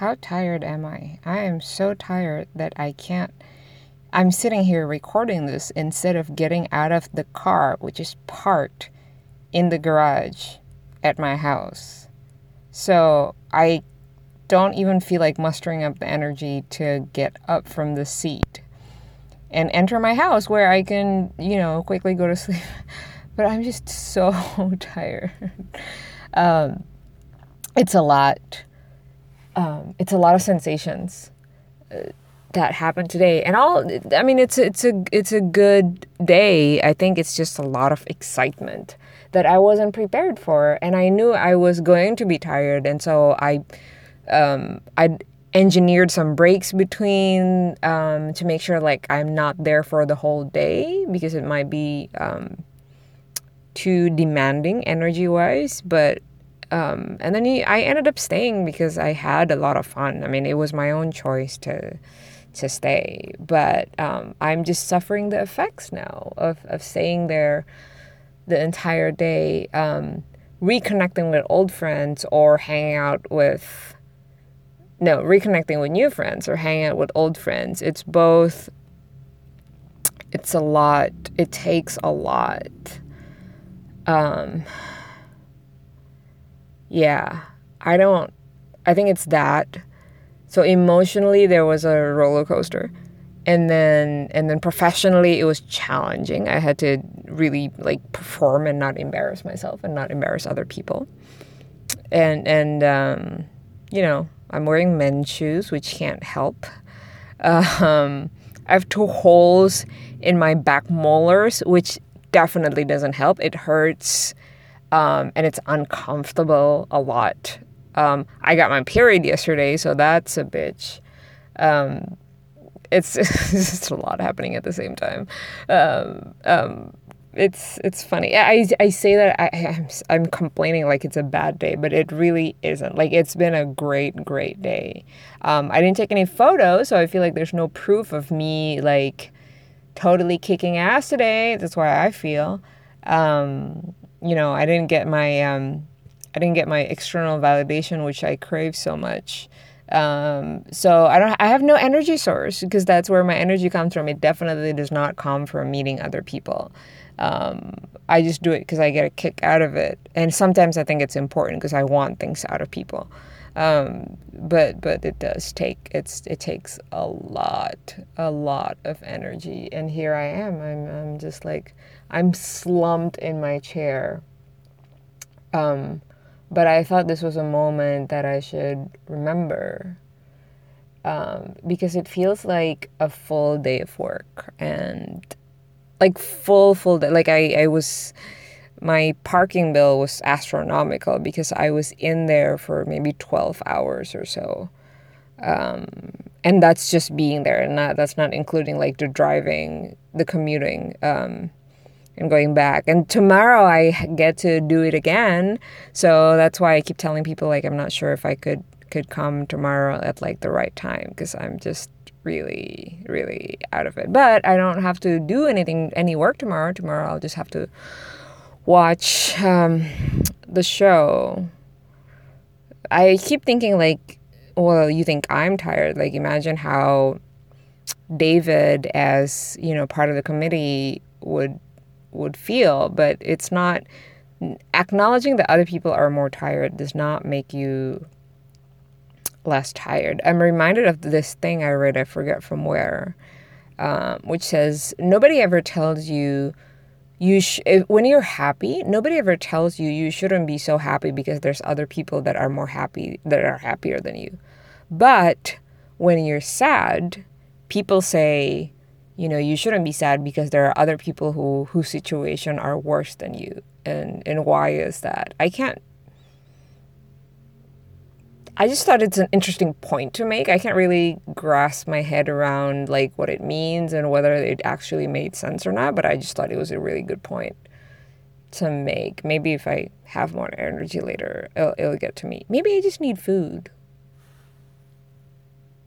how tired am I? I am so tired that I can't. I'm sitting here recording this instead of getting out of the car, which is parked in the garage at my house. So I don't even feel like mustering up the energy to get up from the seat and enter my house where I can, you know, quickly go to sleep. but I'm just so tired. Um, it's a lot. Um, it's a lot of sensations uh, that happened today, and all. I mean, it's it's a it's a good day. I think it's just a lot of excitement that I wasn't prepared for, and I knew I was going to be tired, and so I, um, I engineered some breaks between um, to make sure like I'm not there for the whole day because it might be um, too demanding energy wise. But um, and then he, I ended up staying because I had a lot of fun. I mean, it was my own choice to to stay, but um, I'm just suffering the effects now of of staying there the entire day, um, reconnecting with old friends or hanging out with no, reconnecting with new friends or hanging out with old friends. It's both, it's a lot. It takes a lot. Um, yeah, I don't, I think it's that. So emotionally, there was a roller coaster. And then, and then professionally, it was challenging. I had to really like perform and not embarrass myself and not embarrass other people. And, and, um, you know, I'm wearing men's shoes, which can't help. Um, I have two holes in my back molars, which definitely doesn't help. It hurts um, and it's uncomfortable a lot. Um, I got my period yesterday, so that's a bitch. Um, it's, just a lot happening at the same time. Um, um, it's it's funny. I, I say that I, I'm, I'm complaining like it's a bad day, but it really isn't. Like it's been a great, great day. Um, I didn't take any photos, so I feel like there's no proof of me like totally kicking ass today. That's why I feel. Um, you know, I didn't get my um, I didn't get my external validation, which I crave so much. Um, so I don't I have no energy source because that's where my energy comes from. It definitely does not come from meeting other people. Um, I just do it because I get a kick out of it, and sometimes I think it's important because I want things out of people. Um, but but it does take it's it takes a lot a lot of energy, and here I am. I'm I'm just like I'm slumped in my chair. Um, but I thought this was a moment that I should remember um, because it feels like a full day of work and like full full day. Like I I was my parking bill was astronomical because I was in there for maybe 12 hours or so. Um, and that's just being there and not, that's not including like the driving, the commuting, um, and going back. And tomorrow I get to do it again. So that's why I keep telling people like I'm not sure if I could could come tomorrow at like the right time because I'm just really, really out of it. But I don't have to do anything, any work tomorrow. Tomorrow I'll just have to watch um, the show. I keep thinking, like, well, you think I'm tired. Like, imagine how David, as you know, part of the committee, would would feel. But it's not acknowledging that other people are more tired does not make you less tired. I'm reminded of this thing I read, I forget from where, um, which says nobody ever tells you you sh- when you're happy nobody ever tells you you shouldn't be so happy because there's other people that are more happy that are happier than you. But when you're sad people say you know you shouldn't be sad because there are other people who whose situation are worse than you. And and why is that? I can't I just thought it's an interesting point to make. I can't really grasp my head around like what it means and whether it actually made sense or not, but I just thought it was a really good point to make. Maybe if I have more energy later, it'll, it'll get to me. Maybe I just need food.